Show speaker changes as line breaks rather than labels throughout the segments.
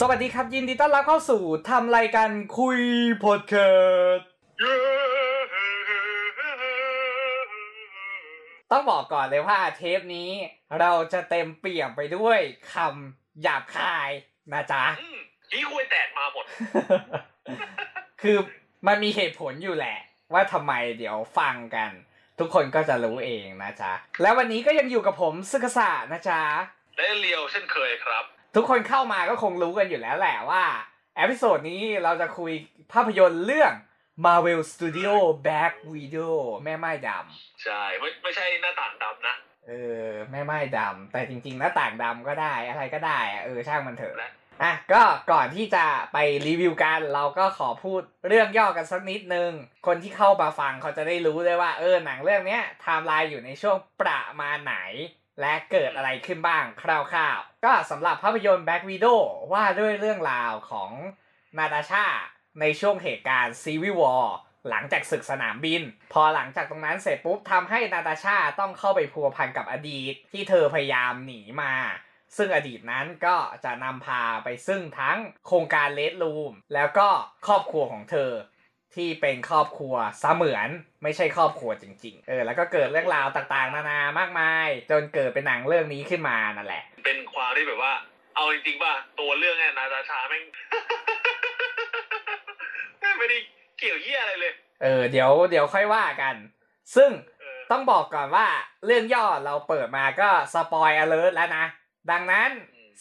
สวัสดีครับ ยินดีต้อนรับเข้าสู่ทำรายการคุยพอดแคสต์ต้องบอกก่อนเลยว่าเทปนี้เราจะเต็มเปี่ยมไปด้วยคำหยาบคายนะจ๊ะ
อืมขี้คุยแตกมาหมด
คือมันมีเหตุผลอยู่แหละ ว่าทำไมเดี๋ยวฟังกัน ทุกคนก็จะรู้เองนะจ๊ะ แล้ววันนี้ก็ยังอยู่กับผมซึกษะนะจ๊ะ
และเลียวเช่นเคยครับ
ทุกคนเข้ามาก็คงรู้กันอยู่แล้วแหละว่า episode นี้เราจะคุยภาพยนตร์เรื่อง Marvel Studio Black Widow แม่ม่ายดำ
ใช่ไม่ไม่ใช่หน้าต่างดำนะ
เออ แม่ม่ายดำแต่จริงๆ หน้าต่างดำก็ได้อะไรก็ได้อะเออช่างมันเถอะ
และ
อะก็ก่อนที่จะไปรีวิวกันเราก็ขอพูดเรื่องย่อกันสักนิดนึง คนที่เข้ามาฟังเขาจะได้รู้ด้วยว่า เออหนังเรื่องเนี้ยไทม์ไลน์อยู่ในช่วงประมาณไหน และเกิดอะไรขึ้นบ้างคร่าวๆ ก็สำหรับภาพยนตร์ Back Widow ว่าด้วยเรื่องราวของนาตาชาในช่วงเหตุการณ์ Civil War หลังจากศึกสนามบิน พอหลังจากตรงนั้นเสร็จปุ๊บทำให้นาตาชาต้องเข้าไปพัวพันกับอดีตที่เธอพยายามหนีมา ซึ่งอดีตนั้นก็จะนำพาไปซึ่งทั้งโครงการเลดรูมแล้วก็ครอบครัวของเธอ ที่เป็นครอบครัวเสมือนไม่ใช่ครอบครัวจริง ๆ เออ แล้วก็เกิดเรื่องราวต่างๆ นานามากมาย จนเกิดเป็นหนังเรื่องนี้ขึ้นมานั่นแหละ
เป็นความที่แบบว่า เอาจริงๆป่ะตัวเรื่องเนี่ยนาตาชาแม่งแม่งไม่ได้เกี่ยวเยี่ยอะไรเลย
เออเดี๋ยวเดี๋ยวค่อยว่ากัน ซึ่ง
เออ
ต้องบอกก่อนว่าเรื่องย่อเราเปิดมาก็ spoiler alert แล้วนะ ดังนั้น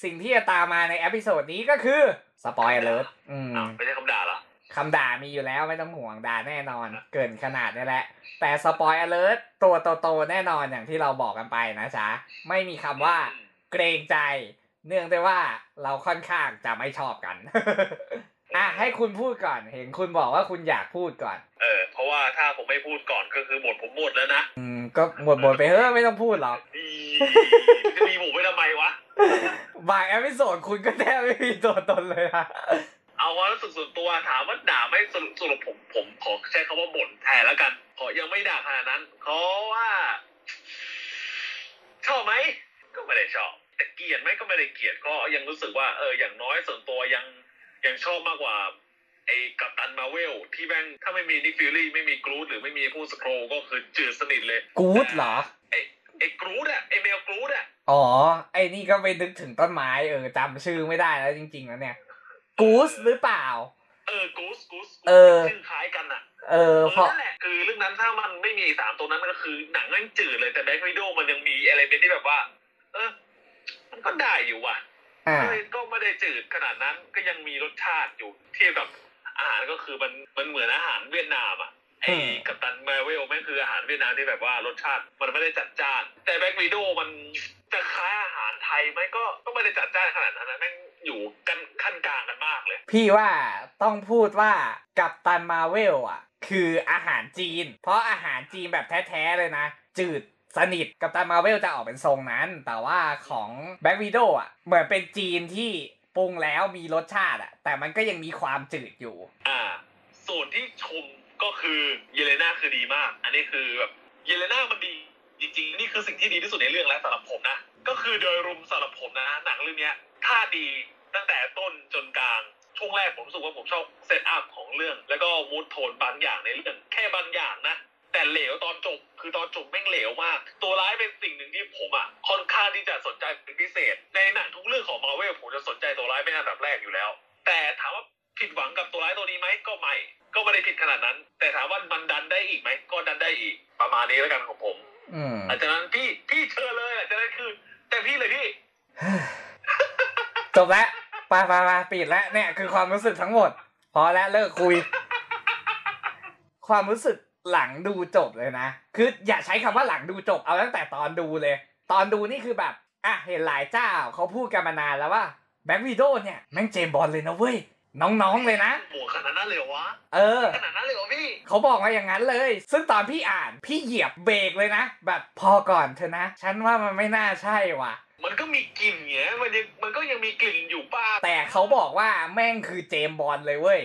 สิ่งที่จะตามมาใน episode นี้ก็คือ spoiler alertอืม
อ้าวไม่ใช่คำด่าเหรอ
คำด่ามีอยู่แล้วไม่ต้องห่วงด่าแน่นอน เกินขนาดนี้แหละ แต่ spoiler alert ตัวโตๆแน่นอนอย่างที่เราบอกกันไปนะจ๊ะไม่มีคำว่าเกรงใจ เนื่องด้วยว่าเราค่อนข้างจะไม่ชอบกันอะให้คุณพูดก่อนเห็นคุณบอกว่าคุณอยากพูดก่อน
เออ เพราะว่าถ้าผมไม่พูดก่อนก็คือหมดผมหมดแล้วนะ
อืม ก็หมดบทไปเฮ้ยไม่ต้องพูดหรอก
อีจะมีผมไว้ทำไมวะ
บาง episode คุณก็แทบไม่มีตัวตนเลยอะ
เอาความรู้สึกส่วนตัวถามว่าด่าไม่สรุปสรุปผมผมขอใช้คำว่าบ่นแทนแล้วกัน ขอยังไม่ด่าขนาดนั้นเพราะว่า ชอบไหมก็ไม่ได้ชอบ แต่เกลียดไหมก็ไม่ได้เกลียดก็ยังรู้สึกว่าเอออย่างน้อยส่วนตัวยังยังชอบมากกว่าไอ้ Captain Marvel ที่แม่งถ้าไม่มี Nick Fury ไม่มีกรูดหรือไม่มีผู้ Skrull ก็คือจืดสนิทเลย
กูดเหรอ
ไอ้ไอ้กรูดอะไอ้เมลกรูดอะ
อ๋อไอ้นี่ก็ไปนึกถึงต้นไม้เออจำชื่อไม่ได้แล้วจริงๆแล้วเนี่ย กูสหรือเปล่า
เออกูสกูส
เออ
ชื่อคล้ายกันอะ
เออ
เออ
เพราะ
นั่นแหละคือเรื่องนั้นถ้ามันไม่มีไอ้สามตัวนั้นก็คือ หนังมันจืดเลยแต่แบ็ควิดโอมันยังมีอะไรเป็นที่แบบว่า เออ มันก็ได้อยู่ว่ะ
อ่า
ก็ก็ไม่ได้จืดขนาดนั้นก็ยังมีรสชาติอยู่เทียบกับอาหารก็คือมันมันเหมือนอาหารเวียดนามอะไอ้ Captain Marvel แม่งคืออาหารเวียดนามที่แบบว่ารสชาติมันไม่ได้จัดจ้าน แต่ Black Widow มัน จะคล้ายอาหารไทยไหมก็ก็ไม่ได้จัดจ้านขนาดนั้นนะแม่งอยู่กันขั้นกลางกันมากเลย
พี่ว่าต้องพูดว่า Captain Marvel อะ คืออาหารจีน เพราะอาหารจีนแบบแท้ๆเลยนะ จืดสนิท Captain Marvel จะออกเป็นทรงนั้น แต่ว่าของ Black Widow อะเหมือนเป็นจีนที่ปรุงแล้วมีรสชาติอะ แต่มันก็ยังมีความจืดอยู่
อ่า ส่วนที่ชมก็คือเยเลนาคือดีมาก อันนี้คือแบบเยเลนามันดี จริงๆ นี่คือสิ่งที่ดีที่สุดในเรื่องแล้วสำหรับผมนะ ก็คือโดยรวมสำหรับผมนะหนังเรื่องเนี้ยถ้าดีตั้งแต่ต้นจนกลางช่วงแรกผมรู้สึกว่าผมชอบ setup ของเรื่อง แล้วก็ mood tone บางอย่างในเรื่องแค่บางอย่างนะ แต่เหลวตอนจบคือตอนจบแม่งเหลวมาก ตัวร้ายเป็นสิ่งหนึ่งที่ผมอะค่อนข้างที่จะสนใจเป็นพิเศษ ในหนังทุกเรื่องของมาเวลผมจะสนใจตัวร้ายเป็นอันดับแรกอยู่แล้ว แต่ถามว่าผิดหวังกับตัวร้ายตัวนี้ไหมก็ไม่ก็ไม่ได้ผิดขนาดนั้น แต่ถามว่ามันดันได้อีกไหมก็ดันได้อีกประมาณนี้แล้วกันของผม
อืม
หลังจากนั้นพี่พี่เชิญเลยหลังจากนั้นคือ แต่พี่เลยพี่
จบแล้วไปไปไปปิดแล้วเนี่ยคือความรู้สึกทั้งหมด พอแล้วเลิกคุย ความรู้สึกหลังดูจบเลยนะคืออย่าใช้คำว่าหลังดูจบเอาตั้งแต่ตอนดูเลย ตอนดูนี่คือแบบอะเห็นหลายเจ้าเขาพูดกันมานานแล้วว่าแบ็กวีโดเนี่ยแม่งเจมส์บอลเลยนะเว้ย น้องๆเลยนะ
โหขนาดนั้นเลยเหรอวะ
เออ
ขนาดนั้นเลยเหรอพี่
เขาบอกมาอย่างนั้นเลย ซึ่งตอนพี่อ่านพี่เหยียบเบรกเลยนะ แบบพอก่อนเถอะนะฉันว่ามันไม่น่าใช่ว่ะ
มันก็มีกลิ่นเงี้ยมันยังมันก็ยังมีกลิ่นอยู่ป้า
แต่เขาบอกว่าแม่งคือเจมส์บอลเลยเว้ย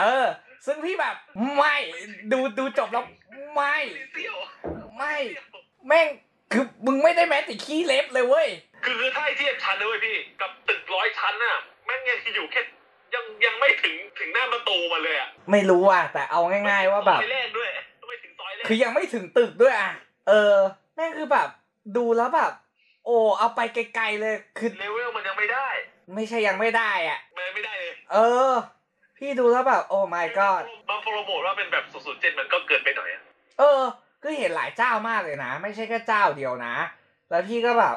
เออ ซึ่งพี่แบบไม่ดูดูจบแล้วไม่
เซี่ยว
ไม่แม่งคือมึงไม่ได้แม้แต่ขี้เล็บเลยเว้ย
คือคือถ้าให้เทียบชั้นเลยเว้ยพี่ กับตึกร้อยชั้นน่ะแม่งยังอยู่แค่ ยังยังไม่ถึงถึงหน้าประตูมาเลยอะ
ไม่รู้อะแต่เอาง่าย ๆ ว่าแบบ
ซอยแรกด้วยไม่ถึงซอยแรก
คือยังไม่ถึงตึกด้วยอะเออแม่งคือแบบ ดูแล้วแบบ โอ้เอาไปไกลๆเลยคือ
เลเวลมันยังไม่ได้
ไม่ใช่ยังไม่ได้อะ
มันยังไม่ได้เลย
เออ พี่ดูแล้วแบบโอ้ my god
บางโปรโมทว่าเป็นแบบ007มันก็เกินไปหน่อยอะ
เออคือเห็นหลายเจ้ามากเลยนะ ไม่ใช่แค่เจ้าเดียวนะ แล้วพี่ก็แบบ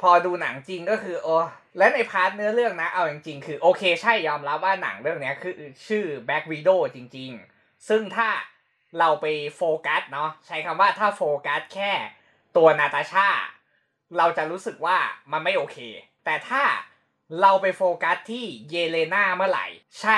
พอดูหนังจริงก็คือ โอ้ และใน part เนื้อเรื่องนะ เอาจริงๆ คือโอเคใช่ยอมรับว่าหนังเรื่องเนี้ยคือชื่อ Black Widow จริง ๆ ซึ่งถ้าเราไปโฟกัสเนาะใช้คำว่าถ้าโฟกัสแค่ตัวนาตาชาเราจะรู้สึกว่ามันไม่โอเค แต่ถ้าเราไปโฟกัสที่เยเลนาเมื่อไหร่ ใช่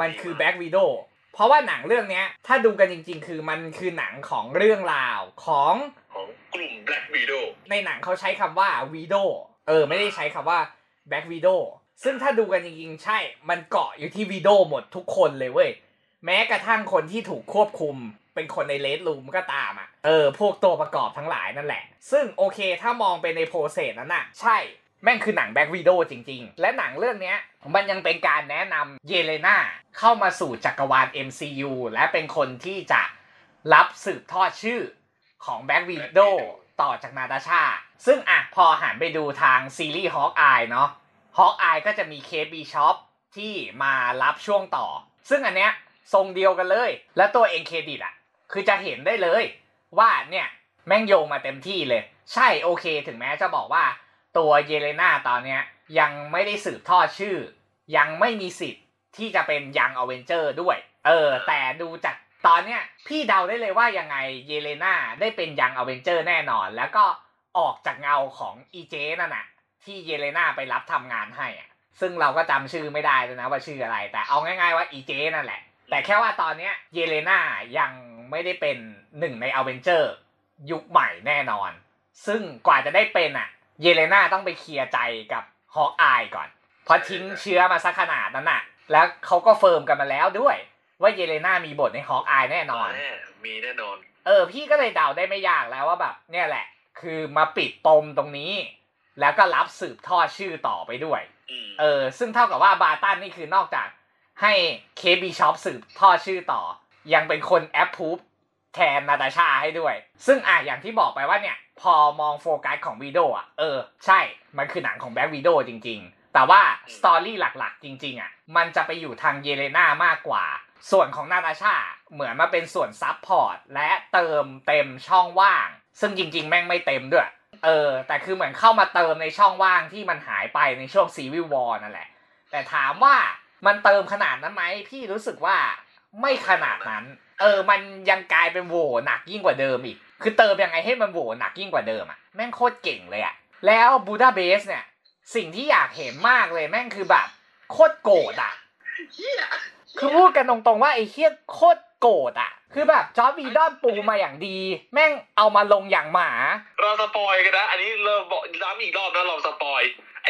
มันคือ Black Widow เพราะว่าหนังเรื่องเนี้ยถ้าดูกันจริง ๆ คือมันคือหนังของเรื่องราวของ
ของกลุ่ม Black Widow
ในหนังเขาใช้คำว่า Widow เออ ไม่ได้ใช้คำว่า Black Widow ซึ่งถ้าดูกันจริงๆ ใช่ มันเกาะอยู่ที่ Widow หมดทุกคนเลยเว้ย แม้กระทั่งคนที่ถูกควบคุมเป็นคนในเลดรูมก็ตามอะ เออ พวกตัวประกอบทั้งหลายนั่นแหละ ซึ่งโอเคถ้ามองไปใน process นั้นน่ะ ใช่ แม่งคือหนัง Black Widow จริง ๆ และหนังเรื่องเนี้ยมันยังเป็นการแนะนำเยเลนาเข้ามาสู่จักรวาล MCU และเป็นคนที่จะรับสืบทอดชื่อของ Black Widow ต่อจากนาตาชา ซึ่งอะพอหันไปดูทางซีรีส์ฮอ k อายเนาะฮอ k อายก็จะมี Kate Bishop ที่มารับช่วงต่อ ซึ่งอันเนี้ยทรงเดียวกันเลย และตัว end credit อะ คือจะเห็นได้เลย ว่าเนี่ยแม่งโยงมาเต็มที่เลย ใช่โอเค ถึงแม้จะบอกว่า ตัวเยเลนาตอนเนี้ยยังไม่ได้สืบทอดชื่อ ยังไม่มีสิทธิ์ที่จะเป็น Young Avenger ด้วย เออ แต่ดูจากตอนเนี้ยพี่เดาได้เลยว่ายังไงเยเลนาได้เป็น Young Avenger แน่นอน แล้วก็ ออกจากเงาของอีเจนั่นน่ะ ที่เยเลนาไปรับทำงานให้อะซึ่งเราก็จำชื่อไม่ได้เลยนะว่าชื่ออะไร แต่เอาง่ายๆว่าอีเจนั่นแหละ แต่แค่ว่าตอนเนี้ยเยเลนายังไม่ได้เป็นหนึ่งใน Avenger ยุคใหม่แน่นอน ซึ่งกว่าจะได้เป็นอะ เยเลนาต้องไปเคลียร์ใจกับ Hawkeye ก่อน เพราะทิ้งเชื้อมาสักขนาดนั้นน่ะ แล้วเขาก็ firm กันมาแล้วด้วย ว่าเยเลนามีบทใน Hawkeye แน่นอน
แน่มีแน่นอน
เออพี่ก็เลยเดาได้ไม่ยากแล้วว่าแบบเนี่ยแหละ คือมาปิดปมตรงนี้ แล้วก็รับสืบทอดชื่อต่อไปด้วย
อืม
เออ ซึ่งเท่ากับว่า Barton นี่คือนอกจากให้ Kate Bishop สืบทอดชื่อต่อ ยังเป็นคนแอปพูฟแทนนาตาชาให้ด้วย ซึ่งอะอย่างที่บอกไปว่าเนี่ย พอมองโฟกัสของ Widow อะ เออ ใช่ มันคือหนังของ Black Widow จริง ๆ แต่ว่า story หลักๆ จริง ๆ อะ มันจะไปอยู่ทางเยเลนามากกว่า ส่วนของนาตาชาเหมือนมาเป็นส่วน support และเติมเต็มช่องว่าง ซึ่งจริง ๆ แม่งไม่เต็มด้วย เออ แต่คือเหมือนเข้ามาเติมในช่องว่างที่มันหายไปในช่วง Civil War นั่นแหละ แต่ถามว่ามันเติมขนาดนั้นไหมพี่รู้สึกว่าไม่ขนาดนั้น เออ มันยังกลายเป็นโหว่หนักยิ่งกว่าเดิมอีก คือเติมยังไงให้มันโหว่หนักยิ่งกว่าเดิมอะแม่งโคตรเก่งเลยอะแล้ว Budapest เนี่ย สิ่งที่อยากเห็นมากเลยแม่งคือแบบโคตรโกรธอะ
เหี้ย
คือพูดกันตรงๆว่าไอ้เหี้ยโคตร โกรธอะคือแบบ Joss Whedon ปูมาอย่างดี แม่งเอามาลงอย่างหมา
เรา spoil กันนะ อันนี้เราบอกย้ำอีกรอบนะเรา spoil ไอ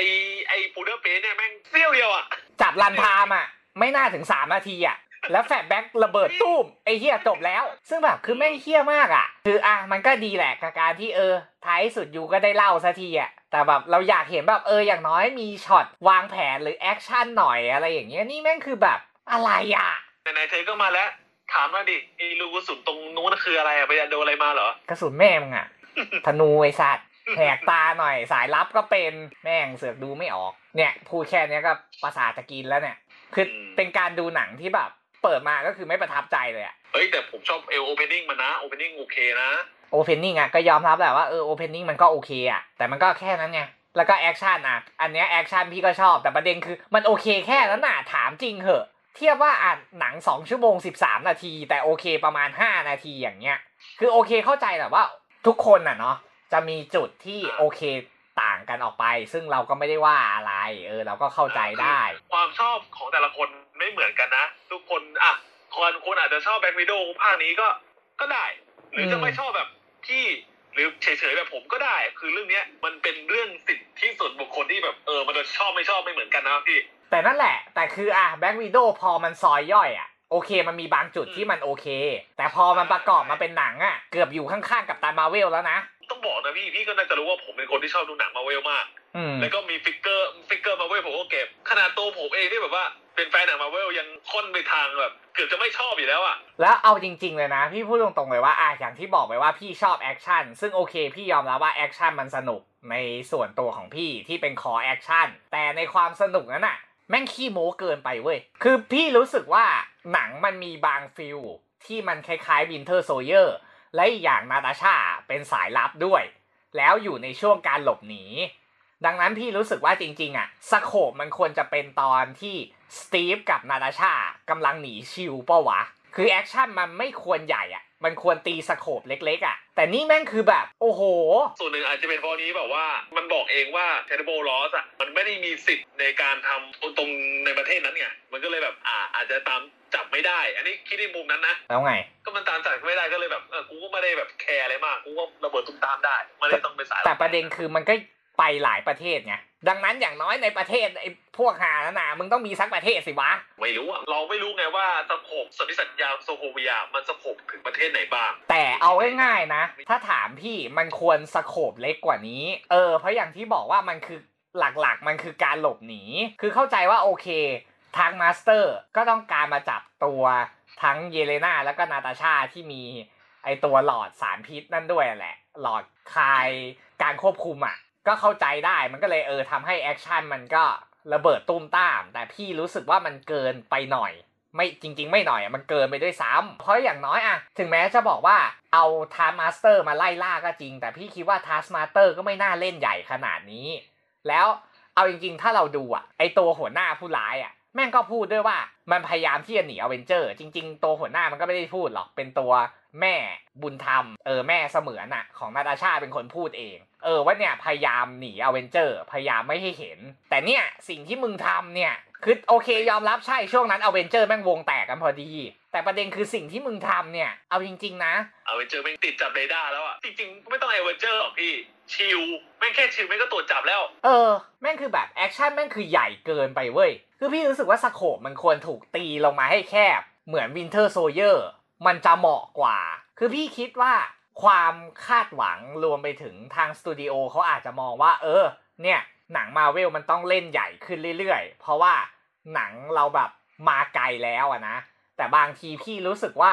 ไอ Budapest เนี่ยแม่งเสี้ยวเดียวอะ
จับ runtime อะ ไม่น่าถึงสามนาทีอะแล้ว flashback ระเบิดตุ้มไอ้เหี้ยจบแล้ว ซึ่งแบบคือแม่งเหี้ยมากอะ คืออะมันก็ดีแหละกับการที่เออ ท้ายสุด you ก็ได้เล่าสักทีอะ แต่แบบเราอยากเห็นแบบเอออย่างน้อยมีช็อตวางแผนหรือ action หน่อยอะไรอย่างเงี้ยนี่แม่งคือแบบอะไรอะ
ไหนๆเธอก็มาแล้ว ถามมาดิไอรูกระสุนตรงนู้นคืออะไรอะไปโดนอะไรมาเหรอ
กระสุนแม่มึงอะธนูไอ้สัตว์แหกตาหน่อยสายลับก็เป็นแม่งเสือกดูไม่ออก เนี่ยพูดแค่เนี้ยก็ประสาทจะกินแล้วเนี่ย คือเป็นการดูหนังที่แบบ เปิดมาก็คือไม่ประทับใจเลยอะ
เฮ้ยแต่ผมชอบเอล opening มันนะ opening โอเคนะ
opening อะก็ยอมรับแหละว่าเออ opening มันก็โอเคอะแต่มันก็แค่นั้นไงแล้วก็ action อะอันเนี้ย action พี่ก็ชอบแต่ประเด็นคือมันโอเคแค่นั้นน่ะถามจริงเหอะ เทียบว่าอ่านหนัง2ชั่วโมง13นาที แต่โอเคประมาณ5นาทีอย่างเงี้ย คือโอเคเข้าใจแหละว่าทุกคนน่ะเนาะจะมีจุดที่โอเคต่างกันออกไป ซึ่งเราก็ไม่ได้ว่าอะไร เออ เราก็เข้าใจได้
ความชอบของแต่ละคนไม่เหมือนกันนะ ทุกคนอะคนคนอาจจะชอบแบ็ควิดโอภาคนี้ก็ก็ได้ หรือจะไม่ชอบแบบพี่หรือเฉยๆแบบผมก็ได้ คือเรื่องเนี้ยมันเป็นเรื่องสิทธิส่วนบุคคลที่แบบเออมันจะชอบไม่ชอบไม่เหมือนกันนะพี่
แต่นั่นแหละ แต่คืออะ Black Widow พอมันซอยย่อยอะโอเคมันมีบางจุดที่มันโอเค แต่พอมันประกอบมาเป็นหนังอะเกือบอยู่ข้างๆ Captain Marvel แล้วนะ
ต้องบอกนะพี่พี่ก็น่าจะรู้ว่าผมเป็นคนที่ชอบดูหนังมาเวลมาก
อืม
แล้วก็มี figure figure Marvel ผมก็เก็บ ขนาดตัวผมเองที่แบบว่าเป็นแฟนหนังมาเวลยังค่อนไปทางแบบเกือบจะไม่ชอบอยู่แล้วอะ
แล้วเอาจริง ๆ เลยนะ พี่พูดตรงๆเลยว่าอะอย่างที่บอกไปว่าพี่ชอบ action ซึ่งโอเค พี่ยอมรับว่า action มันสนุกในส่วนตัวของพี่ที่เป็นคอ action แต่ในความสนุกนั้นอะ แม่งขี้โม้เกินไปเว้ย คือพี่รู้สึกว่าหนังมันมีบาง feel ที่มันคล้ายๆ Winter Soldier และอีกอย่างนาตาชาเป็นสายลับด้วย แล้วอยู่ในช่วงการหลบหนี ดังนั้นพี่รู้สึกว่าจริง ๆอะ scope มันควรจะเป็นตอนที่สตีฟกับนาตาชากำลังหนีชิวปะวะ คือ action มันไม่ควรใหญ่อะ มันควรตี scope เล็ก ๆอะแต่นี่แม่งคือแบบ โอ้โห
ส่วนหนึ่งอาจจะเป็นเพราะนี้แบบว่า มันบอกเองว่า Terrible Loss อะ มันไม่ได้มีสิทธิ์ในการทำตรงในประเทศนั้นไงมันก็เลยแบบอ่าอาจจะตามจับไม่ได้ อันนี้คิดในมุมนั้นนะ
แล้วไง
ก็มันตามจับไม่ได้ก็เลยแบบเออกูก็ไม่ได้แบบแคร์อะไรมาก กูก็ระเบิดตุ้มตามได้ไม่ได้ต้องไปสาย
แต่ประเด็นคือมันก็ ไปหลายประเทศไงดังนั้นอย่างน้อยในประเทศไอ้พวกหานะนะมึงต้องมีสักประเทศสิวะ
ไม่รู้อะเราไม่รู้ไงว่าสโคปสนธิสัญญาโซโคเวียมันสโคปถึงประเทศไหนบ้าง
แต่เอาง่ายๆนะ ถ้าถามพี่มันควร scope เล็กกว่านี้ เออ เพราะอย่างที่บอกว่ามันคือหลักๆ มันคือการหลบหนี คือเข้าใจว่าโอเค Taskmaster ก็ต้องการมาจับตัวทั้งเยเลนาแล้วก็นาตาชาที่มีไอตัวหลอดสารพิษนั่นด้วยแหละ หลอดคลายการควบคุมอะ ก็เข้าใจได้มันก็เลยเออทำให้ action มันก็ระเบิดตุ้มต้าม แต่พี่รู้สึกว่ามันเกินไปหน่อย ไม่จริง ๆ ไม่หน่อยอะมันเกินไปด้วยซ้ำเพราะอย่างน้อยอะถึงแม้จะบอกว่าเอา Taskmaster มาไล่ล่าก็จริง แต่พี่คิดว่า Taskmaster ก็ไม่น่าเล่นใหญ่ขนาดนี้ แล้วเอาจริง ๆ ถ้าเราดูอะไอตัวหัวหน้าผู้ร้ายอะ แม่งก็พูดด้วยว่ามันพยายามที่จะหนี Avenger จริง ๆ ตัวหัวหน้ามันก็ไม่ได้พูดหรอก เป็นตัวแม่บุญธรรม เออแม่เสมือนอะของนาตาชาเป็นคนพูดเอง เออว่าเนี่ยพยายามหนี Avenger พยายามไม่ให้เห็น แต่เนี่ยสิ่งที่มึงทำเนี่ย คือโอเคยอมรับใช่ช่วงนั้น Avenger แม่งวงแตกกันพอดี แต่ประเด็นคือสิ่งที่มึงทำเนี่ย เอาจริง ๆ นะ
เอาไปเจอแม่งติดจับเรดาร์แล้วอะจริง ๆ ไม่ต้องไอเวอร์เจอร์หรอกพี่ S.H.I.E.L.D. แม่งแค่ S.H.I.E.L.D. แม่งก็ตรวจจับแล้ว
เออ แม่งคือแบบ action แม่งคือใหญ่เกินไปเว้ย คือพี่รู้สึกว่า scope มันควรถูกตีลงมาให้แคบ เหมือน Winter Soldier มันจะเหมาะกว่า คือพี่คิดว่าความคาดหวังรวมไปถึงทางสตูดิโอเขาอาจจะมองว่า เออ เนี่ย หนังมาเวลมันต้องเล่นใหญ่ขึ้นเรื่อยๆ เพราะว่าหนังเราแบบมาไกลแล้วอะนะ แต่บางทีพี่รู้สึกว่า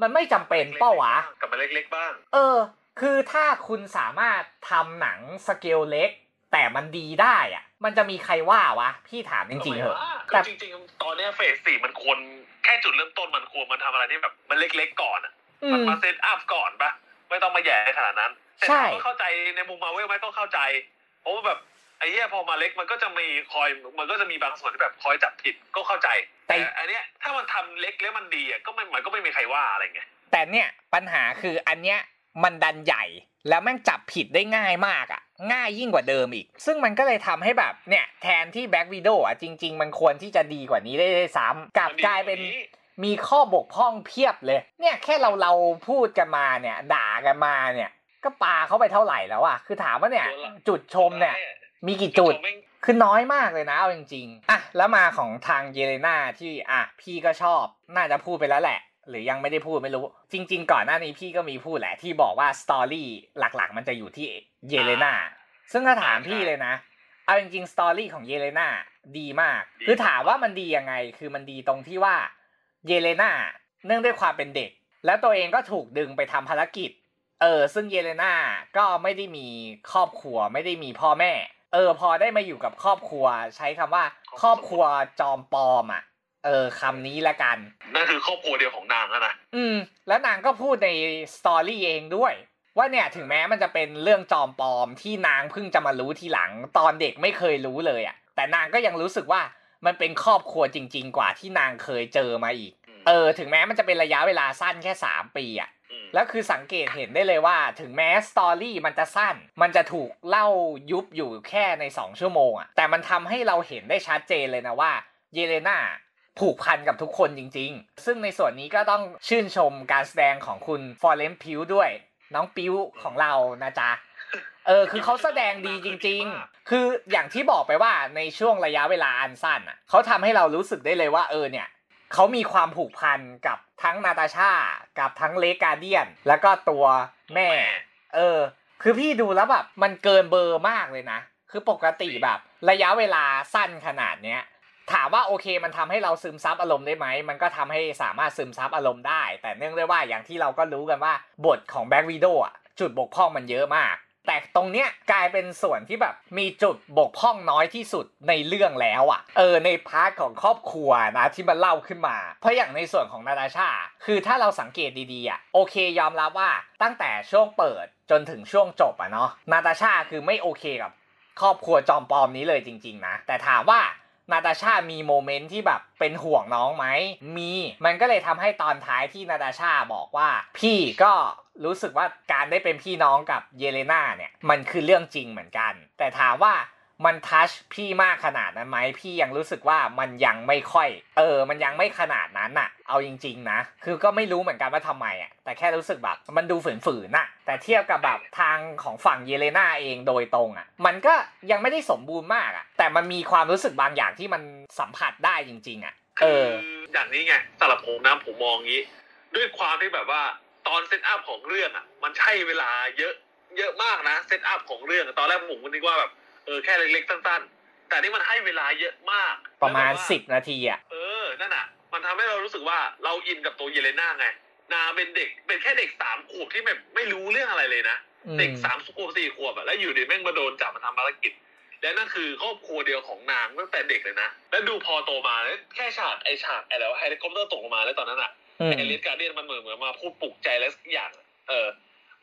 มันไม่จำเป็นเป้าวะ
กลับมาเล็กๆบ้าง
เออ คือถ้าคุณสามารถทำหนังสเกลเล็ก แต่มันดีได้อะมันจะมีใครว่าวะ พี่ถามจริงๆเหอะแต่
แต่จริงๆ ตอนเนี้ยเฟสสี่มันควรแค่จุดเริ่มต้นมันควรมันทำอะไรที่แบบมันเล็กๆก่อนอะ
อื
มัน
ม
มาเซตอัพก่อนปะไม่ต้องมาแย่ขนาดนั้นแต่
ใช่
ก็เข้าใจในมุมมาเวลไหมต้องเข้าใจเพราะว่าแบบ ไอ้เหี้ยพอมาเล็กมันก็จะมีคอยมันก็จะมีบางส่วนที่แบบคอยจับผิดก็เข้าใจ
แต่
แต่อันเนี้ยถ้ามันทำเล็กแล้วมันดีอะก็ไม่มันก็ไม่มีใครว่าอะไรเงี้ย
แต่เนี่ยปัญหาคืออันเนี้ยมันดันใหญ่แล้วแม่งจับผิดได้ง่ายมากอะง่ายยิ่งกว่าเดิมอีก ซึ่งมันก็เลยทำให้แบบเนี่ยแทนที่แบ็กวิดโออะจริง ๆ มันควรที่จะดีกว่านี้ได้ด้วยซ้ำกลับกลายเป็นมีข้อบกพร่องเพียบเลย เนี่ยแค่เราเราพูดกันมาเนี่ย ด่ากันมาเนี่ย ก็ปาเข้าไปเท่าไหร่แล้วอะคือถามว่าเนี่ย จุดชมเนี่ย มีกี่จุดคือน้อยมากเลยนะเอาจริงๆอะแล้วมาของทางเยเลนาที่อะพี่ก็ชอบน่าจะพูดไปแล้วแหละ หรือยังไม่ได้พูดไม่รู้ จริง ๆ ก่อนหน้านี้พี่ก็มีพูดแหละ ที่บอกว่าสตอรี่หลักๆ มันจะอยู่ที่เยเลนาซึ่งถ้าถามพี่เลยนะเอาจริงๆสตอรี่ของเยเลนาดีมาก คือถามว่ามันดียังไง คือมันดีตรงที่ว่าเยเลนาเนื่องด้วยความเป็นเด็ก แล้วตัวเองก็ถูกดึงไปทำภารกิจ เออ ซึ่งเยเลนาก็ไม่ได้มีครอบครัวไม่ได้มีพ่อแม่ เออ พอได้มาอยู่กับครอบครัว ใช้คำว่า ครอบครัวจอมปลอมอะ เออคำนี้ละกัน
นั่นคือครอบครัวเดียวของนางแล้วนะ
อืม แล้วนางก็พูดในสตอรี่เองด้วย ว่าเนี่ยถึงแม้มันจะเป็นเรื่องจอมปลอมที่นางเพิ่งจะมารู้ทีหลัง ตอนเด็กไม่เคยรู้เลยอะ แต่นางก็ยังรู้สึกว่ามันเป็นครอบครัวจริง ๆ กว่าที่นางเคยเจอมาอีก เออ ถึงแม้มันจะเป็นระยะเวลาสั้นแค่สามปีอะ
ม
แล้วคือสังเกตเห็นได้เลยว่า ถึงแม้สตอรี่มันจะสั้น มันจะถูกเล่ายุบอยู่แค่ใน 2 ชั่วโมงอะแต่มันทำให้เราเห็นได้ชัดเจนเลยนะว่า เยเลนาผูกพันกับทุกคนจริง ๆ ซึ่งในส่วนนี้ก็ต้องชื่นชมการแสดงของคุณฟอร์เรนพิวด้วย น้องปิวของเรานะจ๊ะเออคือเขาแสดงดีจริง ๆ คืออย่างที่บอกไปว่าในช่วงระยะเวลาอันสั้นอะเขาทำให้เรารู้สึกได้เลยว่าเออเนี่ย เขามีความผูกพันกับทั้งนาตาชา กับทั้งเลกาเดียน แล้วก็ตัวแม่ เออ คือพี่ดูแล้วแบบมันเกินเบอร์มากเลยนะ คือปกติแบบ ระยะเวลาสั้นขนาดเนี้ย ถามว่าโอเคมันทำให้เราซึมซับอารมณ์ได้ไหม มันก็ทำให้สามารถซึมซับอารมณ์ได้ แต่เนื่องด้วยว่าอย่างที่เราก็รู้กันว่าบทของ Black Widow อะจุดบกพร่องมันเยอะมาก แต่ตรงเนี้ยกลายเป็นส่วนที่แบบมีจุดบกพร่องน้อยที่สุดในเรื่องแล้วอะ เออใน part ของครอบครัวนะที่มันเล่าขึ้นมา เพราะอย่างในส่วนของนาตาชา คือถ้าเราสังเกตดีๆอะโอเคยอมรับว่าตั้งแต่ช่วงเปิดจนถึงช่วงจบอะเนาะนาตาชาคือไม่โอเคกับครอบครัวจอมปลอมนี้เลยจริง ๆ นะ แต่ถามว่านาตาชามี moment ที่แบบเป็นห่วงน้องไหม มี มันก็เลยทำให้ตอนท้ายที่นาตาชาบอกว่า พี่ก็ รู้สึกว่าการได้เป็นพี่น้องกับเยเลนาเนี่ย มันคือเรื่องจริงเหมือนกัน แต่ถามว่ามันทัชพี่มากขนาดนั้นไหมพี่ยังรู้สึกว่ามันยังไม่ค่อย เออ มันยังไม่ขนาดนั้นอะเอาจริง ๆ นะ คือก็ไม่รู้เหมือนกันว่าทำไมอะแต่แค่รู้สึกแบบมันดูฝืนๆน่ะ แต่เทียบกับแบบทางของฝั่งเยเลนาเองโดยตรงอะมันก็ยังไม่ได้สมบูรณ์มากอะแต่มันมีความรู้สึกบางอย่างที่มันสัมผัสได้จริง ๆอะเอ
คือ
อ
อย่างนี้ไงสำหรับผมนะผมมองงี้ ด้วยความที่แบบว่า ตอน setup ของเรื่องอะ มันใช้เวลาเยอะเยอะมากนะ setup ของเรื่องอะตอนแรกผมก็นึกว่าแบบเออแค่เล็กๆสั้นๆ แต่นี่มันให้เวลาเยอะมาก
ประมาณ
แล้วแบบว่
สิบนาทีอะ
เออนั่นอะ มันทำให้เรารู้สึกว่าเราอินกับตัวเยเลน่าไงนาเป็นเด็กเป็นแค่เด็กสามขวบที่แบบไม่รู้เรื่องอะไรเลยนะ
อืม
เด็กสามขวบสี่ขวบอะแล้วอยู่ดีแม่งมาโดนจับมาทำภารกิจ และนั่นคือครอบครัวเดียวของนางตั้งแต่เด็กเลยนะ แล้วดูพอโตมาแล้วแค่ฉากไอฉากไอแล้วเฮลิคอปเตอร์ตกลงมาแล้วตอนนั้นอะ
อืม
ไอ Red Guardian มันเหมือนเหมือนมาพูดปลุกใจแล้วสักอย่างอะเออ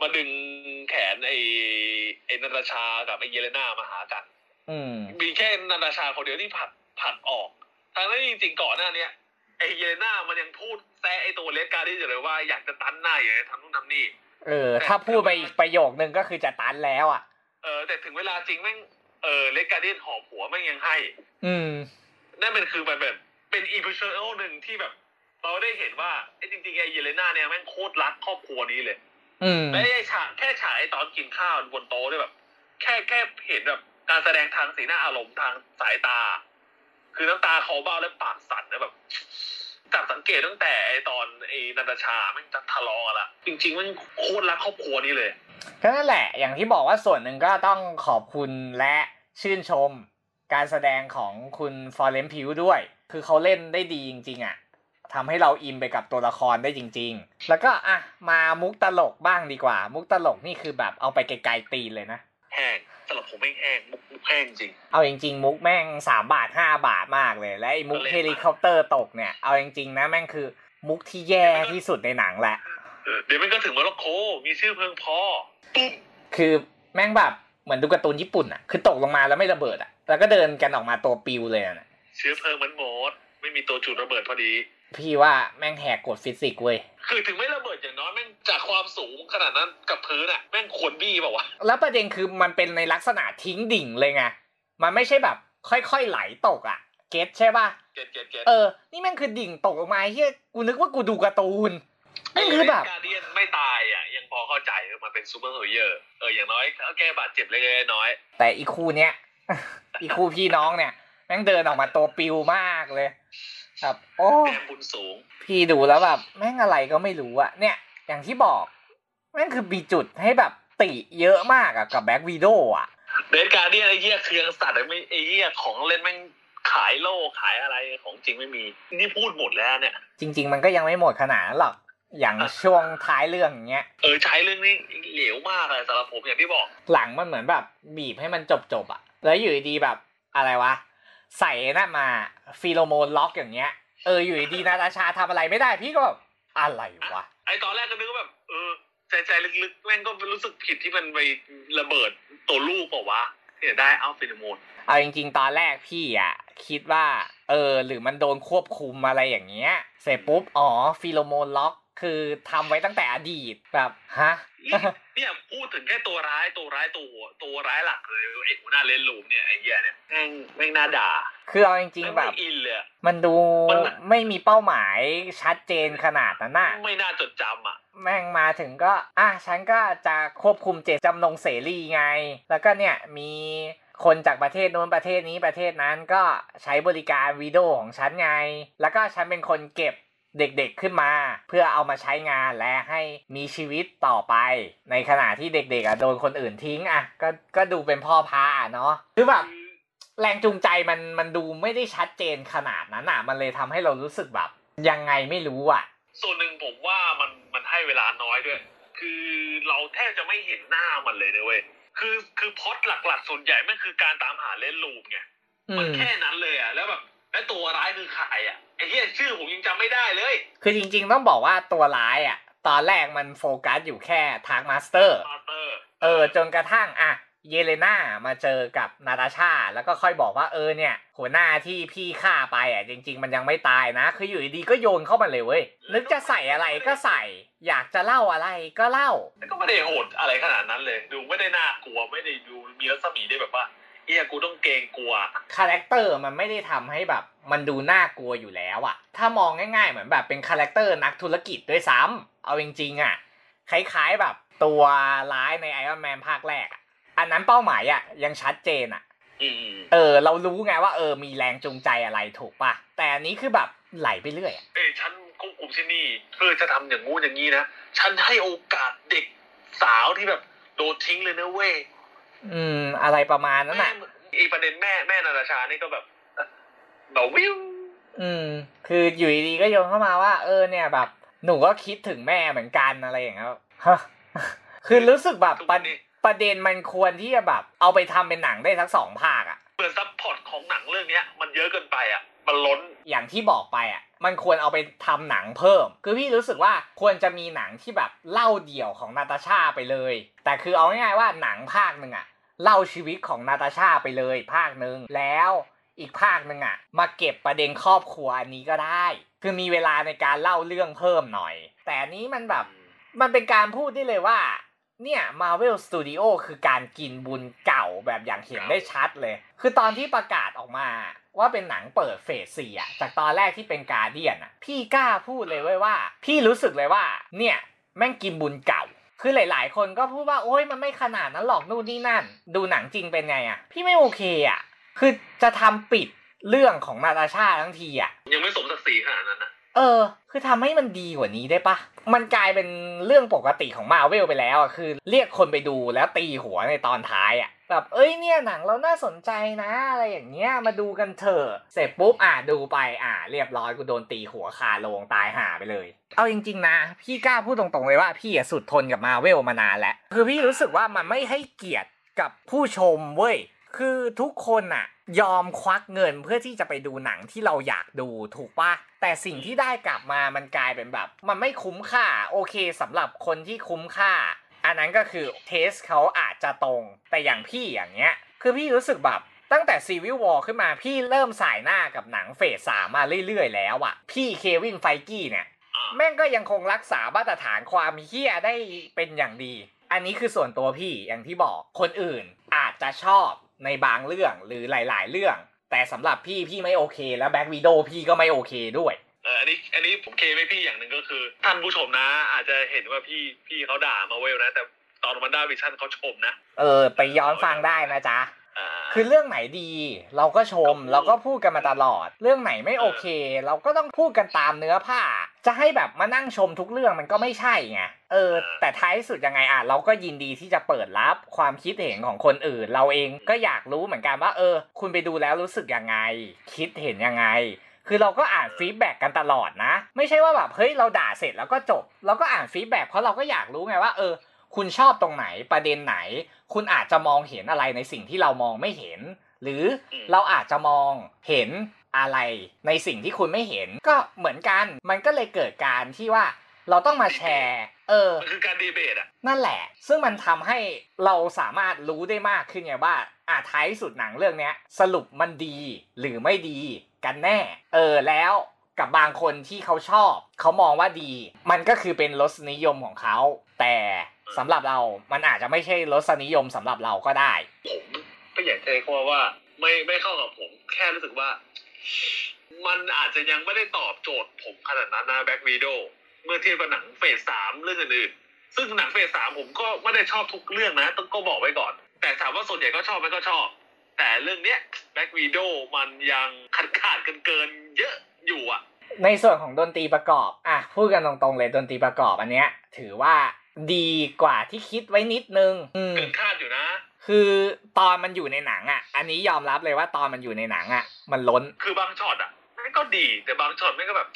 มาดึงแขนไอไอนาตาชากับไอเยเลน่ามาหากัน
อืม
มีแค่นาตาชาคนเดียวที่ผลักผลักออกทางนั้นจริงๆก่อนหน้าเนี้ยไอเยเลน่ามันยังพูดแซะไอตัว Red Guardian อยู่เลยว่าอยากจะตั๊นหน้าอยากจะทำนู่นทำนี่
เออ ถ้าพูดไปอีกประโยคนึงก็คือจะตั๊นแล้วอะ
เออ แต่ถึงเวลาจริงแม่งเออเลสการเดียนหอบหัวแม่งยังให้
อืม
นั่นเป็นคือมันแบบเป็นอีพิเชอร์หนึ่งที่แบบ เราได้เห็นว่าไอ้จริงๆไอ้เยเลน่าเนี่ยแม่งโคตรรักครอบครัวนี้เลย
อืม
และไอ้ฉากแค่ฉากไอ้ตอนกินข้าวบนโต๊ะเนี่ยแบบ แค่แค่เห็นแบบการแสดงทางสีหน้าอารมณ์ทางสายตา คือน้ำตาเขาเบ้าและปากสั่นนะแบบจับสังเกตตั้งแต่ไอ้ตอนไอ้นันทชาแม่งจะทะเลาะกันละจริงๆมันโคตรรักครอบครัวนี้เลย
ก็นั่นแหละ อย่างที่บอกว่าส่วนหนึ่งก็ต้องขอบคุณและชื่นชม การแสดงของคุณ Florence Pugh ด้วย คือเขาเล่นได้ดีจริง ๆ อะ ทำให้เราอินไปกับตัวละครได้จริง ๆ แล้วก็อะมามุกตลกบ้างดีกว่า มุกตลกนี่คือแบบเอาไปไกลๆตีนเลยนะ
แห้งสำหรับผมแม่งแห้งมุกมุกแห้งจริง
เอาจริง ๆ มุกแม่งสามบาทห้าบาทมากเลย และไอ้มุก
ก็เล่น
เฮลิคอปเตอร์ตกเนี่ยเอาจริงๆนะแม่งคือมุกที่แย่ที่สุดในหนังแหละ
เออเดี๋ยวมันก็ถึงโมร็อกโกมีเชื้อเพลิงพอปุ๊บ
คือแม่งแบบเหมือนดูการ์ตูนญี่ปุ่นอะ คือตกลงมาแล้วไม่ระเบิดอะ แล้วก็เดินกันออกมาตัวปลิวเลยอะ
เชื้อเพลิงมันหมด ไม่มีตัวจุดระเบิดพอดี
พี่ว่าแม่งแหกกฎฟิสิกส์เว้ย
คือถึงไม่ระเบิดอย่างน้อยแม่งจากความสูงขนาดนั้นกับพื้นอะแม่งควรบี้เปล่าวะ
แล้วประเด็นคือมันเป็นในลักษณะทิ้งดิ่งเลยไงมันไม่ใช่แบบค่อยๆไหลตกอะ get ใช่ป่ะ
get get get เอ
อ นี่แม่งคือดิ่งตกลงมาเหี้ยกูนึกว่ากูดูการ์ตูนแม่งคือแบบ
การเดียนไม่ตายอะยังพอเข้าใจเออมันเป็นซูเปอร์ฮีโร่เอออย่างน้อยก็แก้บาดเจ็บเล็กๆน้อย
แต่อีคู่เนี้ยอีคู่พี่น้องเนี่ยแม่งเดินออกมาตัวปลิวมากเลย แบบโอ้
แต้มบุญสูง
พี่ดูแล้วแบบแม่งอะไรก็ไม่รู้อะเนี่ย อย่างที่บอกแม่งคือมีจุดให้แบบติเยอะมากอะกับ Black Widowอะ
เดนการเดียนไอ้เหี้ยเครื่องสัตว์ไม่ไอ้เหี้ยของเล่นแม่งขายโล่ขายอะไรของจริงไม่มี นี่พูดหมดแล้วเนี่ย
จริง ๆ มันก็ยังไม่หมดขนาดนั้นหรอกอย่างช่วงท้ายเรื่องอย่างเงี้ย
เออใช้เรื่องนี้เหลวมากเลยสำหรับผมอย่างที่บอก
หลังมันเหมือนแบบบีบให้มันจบจบๆอะแล้วอยู่ดีๆแบบอะไรวะ ใส่นั่นมาฟีโรโมนล็อกอย่างเงี้ยเอออยู่ดีๆนาตาชาทำอะไรไม่ได้พี่ก็แบบอะไรวะ
ไอตอนแรกก็นึกว่าแบบเออใจใจลึกๆแม่งก็รู้สึกผิดที่มันไประเบิดตัวลูกเปล่าวะที่จะได้เอาฟีโรโมน
เอาจริงๆ ตอนแรกพี่อะคิดว่า เออ หรือมันโดนควบคุมอะไรอย่างเงี้ย เสร็จปุ๊บ อ๋อฟีโรโมนล็อก คือทำไว้ตั้งแต่อดีตแบบฮะ
เนี่ยเนี่ยพูดถึงแค่ตัวร้ายตัวร้ายตัวตัวร้ายหลักเลยไอ้หัวหน้า Red Room เนี่ยไอ้เหี้ยเนี่ยแม่งแม่งน่าด่า
คือเอาจริง
ม่
ๆแบบ
ไม่อินเลยอะ
มันดู
มัน
ไม่มีเป้าหมายชัดเจนขนาดนั้นน่ะ
ไม่น่าจดจำอะ
แม่งมาถึงก็ อะฉันก็จะควบคุมเจตจำนงเสรีไง แล้วก็เนี่ยมีคนจากประเทศโน้นประเทศนี้ประเทศนั้นก็ใช้บริการวีดีโอของฉันไง แล้วก็ฉันเป็นคนเก็บ เด็กๆขึ้นมา เพื่อเอามาใช้งานและให้มีชีวิตต่อไป ในขณะที่เด็กๆอะโดนคนอื่นทิ้งอะก็ก็ดูเป็นพ่อพาเนาะคือแบบแรงจูงใจมันมันดูไม่ได้ชัดเจนขนาดนั้นอะ มันเลยทำให้เรารู้สึกแบบ ยังไงไม่รู้อะ
ส่วนหนึ่งผมว่ามันมันให้เวลาน้อยด้วย คือเราแทบจะไม่เห็นหน้ามันเลยนะเว้ยคือคือพล็อตหลักๆ ส่วนใหญ่ไม่คือการตามหา Red Room ไง
อื
ม
มัน
แค่นั้นเลยอะแล้วแบบ แล้วตัวร้ายคือใครอะไอ้เหี้ยชื่อผมยังจำไม่ได้เลย
คือจริง ๆ ต้องบอกว่าตัวร้ายอะ ตอนแรกมันโฟกัสอยู่แค่ Taskmaster Masterเอ
อ
จนกระทั่งอะเยเลนามาเจอกับนาตาชา แล้วก็ค่อยบอกว่าเออเนี่ย หัวหน้าที่พี่ฆ่าไปอะจริง ๆ มันยังไม่ตายนะ คืออยู่ดีๆก็โยนเข้ามาเลยเว้ยนึกจะใส่อะไรก็ใส่ อยากจะเล่าอะไรก็เล่า
แล้วก็ไม่ได้โหดอะไรขนาดนั้นเลย ดูไม่ได้น่ากลัวไม่ได้ดูมีรัศมีได้แบบว่า เหี้ยกูต้องเกรงกลัว
character มันไม่ได้ทำให้แบบ มันดูน่ากลัวอยู่แล้วอะถ้ามองง่ายๆ เหมือนแบบเป็น character นักธุรกิจด้วยซ้ำเอาจริงๆอะคล้ายๆแบบตัวร้ายในไอรอนแมนภาคแรกอะอันนั้นเป้าหมายอะยังชัดเจนอะ
อืม
เออ เรารู้ไงว่าเออมีแรงจูงใจอะไรถูกปะแต่อันนี้คือแบบไหลไปเรื่อยอะ
เอ้ยฉันควบคุมที่นี่เพื่อจะทำอย่างงู้นอย่างนี้นะฉันให้โอกาสเด็กสาวที่แบบโดนทิ้งเลยนะเว้ย
อืม อะไรประมาณนั้น
แม่
อะ
อีประเด็นแม่แม่นาตาชานี่ก็แบบเอ่อแบบวิว
อืม คืออยู่ดีๆก็โยนเข้ามาว่า เออเนี่ยแบบ หนูก็คิดถึงแม่เหมือนกันอะไรอย่างเงี้ยฮะคือรู้สึกแบบ
ทุก
ป
วั
ระ
นนี้
ประเด็นมันควรที่จะแบบ เอาไปทำเป็นหนังได้ทั้งสองภาคอะ
เหมือน subplot ของหนังเรื่องเนี้ย มันเยอะเกินไปอะ มันล้น
อย่างที่บอกไปอะ มันควรเอาไปทำหนังเพิ่ม คือพี่รู้สึกว่าควรจะมีหนังที่แบบเล่าเดี่ยวของนาตาชาไปเลย แต่คือเอาง่ายๆว่าหนังภาคหนึ่งอะ เล่าชีวิตของนาตาชาไปเลยภาคหนึ่งแล้วอีกภาคหนึ่งอะมาเก็บประเด็นครอบครัวอันนี้ก็ได้ คือมีเวลาในการเล่าเรื่องเพิ่มหน่อย แต่อันนี้มันแบบมันเป็นการพูดได้เลยว่า เนี่ย Marvel Studio คือการกินบุญเก่าแบบอย่างเห็นได้ชัดเลย คือตอนที่ประกาศออกมาว่าเป็นหนังเปิดเฟสสี่อะจากตอนแรกที่เป็นการเดียนอะพี่กล้าพูดเลยเว้ยว่า พี่รู้สึกเลยว่า เนี่ย แม่งกินบุญเก่า คือหลาย ๆ คนก็พูดว่าโอ้ยมันไม่ขนาดนั้นหรอกนู่นนี่นั่น ดูหนังจริงเป็นไงอะพี่ไม่โอเคอะคือจะทำปิดเรื่องของนาตาชาทั้งทีอะ
ยังไม่สมศักดิ์ศรีขนาดนั้นนะ
เออ คือทำให้มันดีกว่านี้ได้ปะ มันกลายเป็นเรื่องปกติของมาเวลไปแล้วอะ คือเรียกคนไปดูแล้วตีหัวในตอนท้ายอะ แบบเอ้ยเนี่ยหนังเราน่าสนใจนะ อะไรอย่างเงี้ยมาดูกันเถอะเสร็จปุ๊บอะดูไปอะเรียบร้อยกูโดนตีหัวคาโลงตายห่าไปเลย เอาจริง ๆ นะ พี่กล้าพูดตรงๆเลยว่าพี่อะสุดทนกับมาเวลมานานแล้วคือพี่รู้สึกว่ามันไม่ให้เกียรติกับผู้ชมเว้ยคือทุกคนอะยอมควักเงินเพื่อที่จะไปดูหนังที่เราอยากดูถูกปะแต่สิ่งที่ได้กลับมามันกลายเป็นแบบ มันไม่คุ้มค่า โอเคสำหรับคนที่คุ้มค่า อันนั้นก็คือเทสเขาอาจจะตรง แต่อย่างพี่อย่างเงี้ย คือพี่รู้สึกแบบตั้งแต่ซีวิ l วอ r ขึ้นมาพี่เริ่มสายหน้ากับหนังเฟสสามมาเรื่อยๆ แล้วอะพี่เควินไฟกี้เนี่ย แม่งก็ยังคงรักษามาตรฐานความเฮี้ยได้เป็นอย่างดี อันนี้คือส่วนตัวพี่อย่างที่บอกคนอื่นอาจจะชอบในบางเรื่องหรือหลาย ๆ เรื่อง แต่สำหรับพี่พี่ไม่โอเค แล้วแบ็กวีโดพี่ก็ไม่โอเคด้วย
เอออันนี้อันนี้ผมเคไม่พี่อย่างหนึ่งก็คือ ท่านผู้ชมนะ อาจจะเห็นว่าพี่พี่เขาด่ามาเวลนะ แต่ตอนมันด้าวิชั่นเขาชมนะ
เออ ไปย้อนฟังได้นะจ๊ะ
อ่า
คือเรื่องไหนดี เราก็ชม
ก็พูด
เราก็พูดกันมาตลอด เรื่องไหนไม่โอเค เราก็ต้องพูดกันตามเนื้อผ้า จะให้แบบมานั่งชมทุกเรื่องมันก็ไม่ใช่ไงเออ แต่ท้ายสุดยังไงอะเราก็ยินดีที่จะเปิดรับความคิดเห็นของคนอื่น เราเองก็อยากรู้เหมือนกันว่า เออ คุณไปดูแล้วรู้สึกยังไง คิดเห็นยังไง คือเราก็อ่าน feedback กันตลอดนะ ไม่ใช่ว่าแบบเฮ้ยเราด่าเสร็จแล้วก็จบ เราก็อ่าน feedback เพราะเราก็อยากรู้ไงว่าเออคุณชอบตรงไหนประเด็นไหน คุณอาจจะมองเห็นอะไรในสิ่งที่เรามองไม่เห็น หรือเราอาจจะมองเห็นอะไรในสิ่งที่คุณไม่เห็น ก็เหมือนกัน มันก็เลยเกิดการที่ว่าเราต้องมาแชร์ เออ
มันคือการดีเบตอะ
นั่นแหละ ซึ่งมันทำให้เราสามารถรู้ได้มากขึ้นไงว่าอะท้ายสุดหนังเรื่องเนี้ย สรุปมันดีหรือไม่ดี กันแน่ เออแล้วกับบางคนที่เขาชอบ เขามองว่าดี มันก็คือเป็นรสนิยมของเขา แต่สำหรับเรา มันอาจจะไม่ใช่รสนิยมสำหรับเราก็ได้
ผมก็อยากจะใช้คำว่า ไม่ไม่เข้ากับผม แค่รู้สึกว่า มันอาจจะยังไม่ได้ตอบโจทย์ผมขนาดนั้นนะ Black Widow เมื่อเทียบกับหนัง phase สามเรื่องอื่นๆ ซึ่งหนัง phase สามผมก็ไม่ได้ชอบทุกเรื่องนะ ต้องก็บอกไว้ก่อน แต่ถามว่าส่วนใหญ่ก็ชอบไหมก็ชอบ แต่เรื่องเนี้ย Black Widow มันยังขาดขาดเกินเกินๆเยอะอยู่อะ
ในส่วนของดนตรีประกอบ อะ พูดกันตรงๆเลยดนตรีประกอบอันเนี้ย ถือว่าดีกว่าที่คิดไว้นิดนึงอืม
เกินคาดอยู่นะ
คือตอนมันอยู่ในหนังอะ อันนี้ยอมรับเลยว่าตอนมันอยู่ในหนังอะ มันล้น
คือบางช็อตอะมันก็ดีแต่บางช็อตมันก็แบบ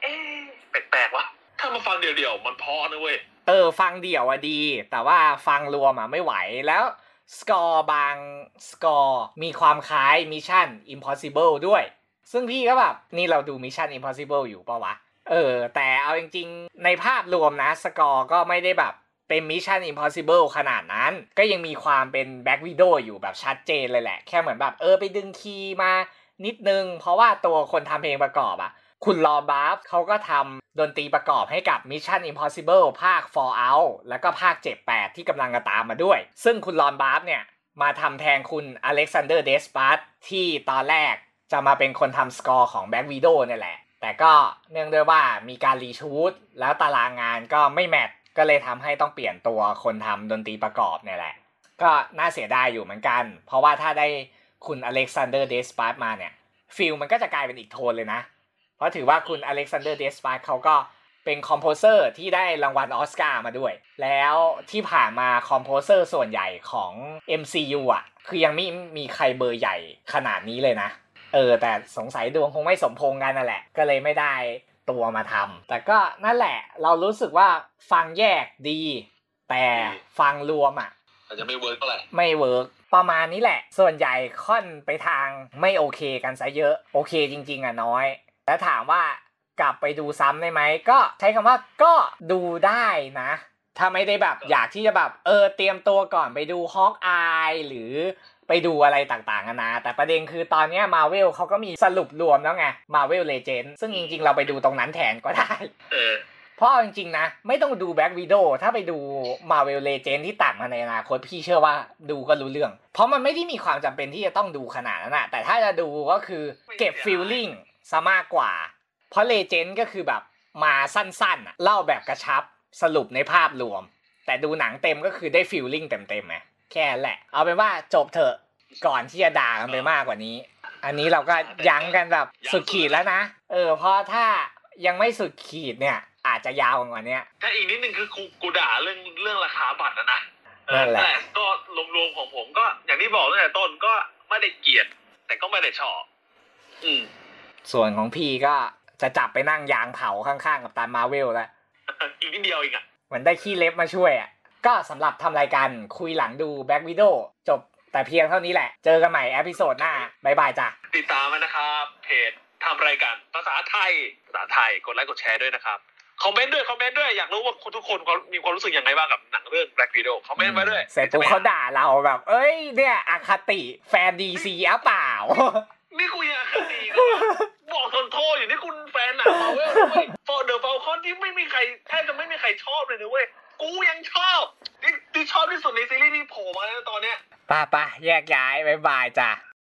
เอ๊ะแปลกๆวะถ้ามาฟังเดี่ยวๆมันพอนะเว้ย
เออฟังเดี่ยวอะดี แต่ว่าฟังรวมอะไม่ไหวแล้ว สกอร์บางสกอร์มีความคล้าย Mission Impossible ด้วย ซึ่งพี่ก็แบบ นี่เราดู Mission Impossible อยู่ปะวะ เออ แต่เอาจริงๆ ในภาพรวมนะ สกอร์ก็ไม่ได้แบบเป็น Mission Impossible ขนาดนั้น ก็ยังมีความเป็น Black Widow อยู่แบบชัดเจนเลยแหละ แค่เหมือนแบบเออไปดึง key มานิดนึง เพราะว่าตัวคนทำเพลงประกอบอะ คุณ Lorne Balfe เขาก็ทำดนตรีประกอบให้กับ Mission Impossible ภาค Fallout แล้วก็ภาค 78 ที่กำลังจะตามมาด้วย ซึ่งคุณ Lorne Balfe เนี่ยมาทำแทนคุณ Alexandre Desplat ที่ตอนแรกจะมาเป็นคนทำสกอร์ของ Black Widow เนี่ยแหละ แต่ก็เนื่องด้วยว่ามีการ reshoot แล้วตารางงานก็ไม่ match ก็เลยทำให้ต้องเปลี่ยนตัวคนทำดนตรีประกอบเนี่ยแหละ ก็น่าเสียดายอยู่เหมือนกัน เพราะว่าถ้าได้คุณ Alexandre Desplat มาเนี่ย feel มันก็จะกลายเป็นอีกโทนเลยนะ เพราะถือว่าคุณ Alexandre Desplat เขาก็เป็น composer ที่ได้รางวัลออสการ์มาด้วย แล้วที่ผ่านมา composer ส่วนใหญ่ของ MCU อะ คือยังไม่มีใครเบอร์ใหญ่ขนาดนี้เลยนะ เออ แต่สงสัยดวงคงไม่สมพงษ์กันนั่นแหละ ก็เลยไม่ได้ตัวมาทำ แต่ก็นั่นแหละ เรารู้สึกว่าฟังแยกดี แต่ฟังรวมอะ
อาจจะไม่ work เท่าไหร่
ไม่ work ประมาณนี้แหละ ส่วนใหญ่ค่อนไปทางไม่โอเคกันซะเยอะ โอเคจริง ๆ อะน้อย แล้วถามว่ากลับไปดูซ้ำได้ไหม ก็ใช้คำว่าก็ดูได้นะ ถ้าไม่ได้แบบอยากที่จะแบบเออเตรียมตัวก่อนไปดู Hawkeye หรือไปดูอะไรต่างๆกันอะแต่ประเด็นคือตอนเนี้มาเวลเขาก็มีสรุปรวมแล้วไง Marvel Legends ซึ่งจริงๆ เราไปดูตรงนั้นแทนก็ได้
เออ
เพราะเอาจริงๆนะ ไม่ต้องดู Black Widow ถ้าไปดู Marvel Legends ที่ตัดมาในอนาคตพี่เชื่อว่าดูก็รู้เรื่อง เพราะมันไม่ได้มีความจำเป็นที่จะต้องดูขนาดนั้นนะแต่ถ้าจะดูก็คือเก็บ feeling ซะมากกว่า เพราะ Legend ก็คือแบบมาสั้นๆอะเล่าแบบกระชับสรุปในภาพรวม แต่ดูหนังเต็มก็คือได้ฟีลลิ่งเต็มๆไงแค่นั้นแหละ เอาเป็นว่าจบเถอะก่อนที่จะด่ากันไปมากกว่านี้ อันนี้เราก็ยั้งกันแบบสุดขีดแล้วนะ เออเพราะถ้ายังไม่สุดขีดเนี่ย อาจจะยาวกว่านี้
ถ้าอีกนิดนึงคือกูกูด่าเรื่องเรื่องราคาบัตรนะนะเออ
นั่นแหละ
แต่ก็รวมๆของผมก็อย่างที่บอกตั้งแต่ต้นก็ไม่ได้เกลียด แต่ก็ไม่ได้ชอบ อืม
ส่วนของพี่ก็จะจับไปนั่งยางเผาข้างๆกัปตันมาเวลแล้ว
อีกนิดเดียวเองอะ
เหมือนได้ขี้เล็บมาช่วยอะก็สำหรับทำรายการคุยหลังดู Black Widow จบแต่เพียงเท่านี้แหละ เจอกันใหม่ episode หน้า bye bye จ้ะ
ติดตามไว้นะครับเพจทำรายการภาษาไทย ภาษาไทยกดไลค์กดแชร์ด้วยนะครับ คอมเมนต์ด้วย คอมเมนต์ด้วย อยากรู้ว่าทุกคนเขามีความรู้สึกยังไงบ้างกับหนังเรื่อง Black Widow คอมเมนต์มาด้วย
เสร็จปุ๊บเขาด่าเราแบบ เอ้ยเนี่ยอคติแฟนดีซีอะเปล่า
นี่กูยังคดีก็บอกทนโทษอยู่นี่คุณแฟนหนังมาเวลด้ยฟอร์เดอร์ฟลคอนที่ไม่มีใครแทบจะไม่มีใครชอบเลยนะเว้ย กูยังชอบที่ที่ชอบที่สุดในซีรีส์ที่โผล่มาในตอนเนี้ย
ป่ะป่ะแยกย้ายบายบายจ้ะ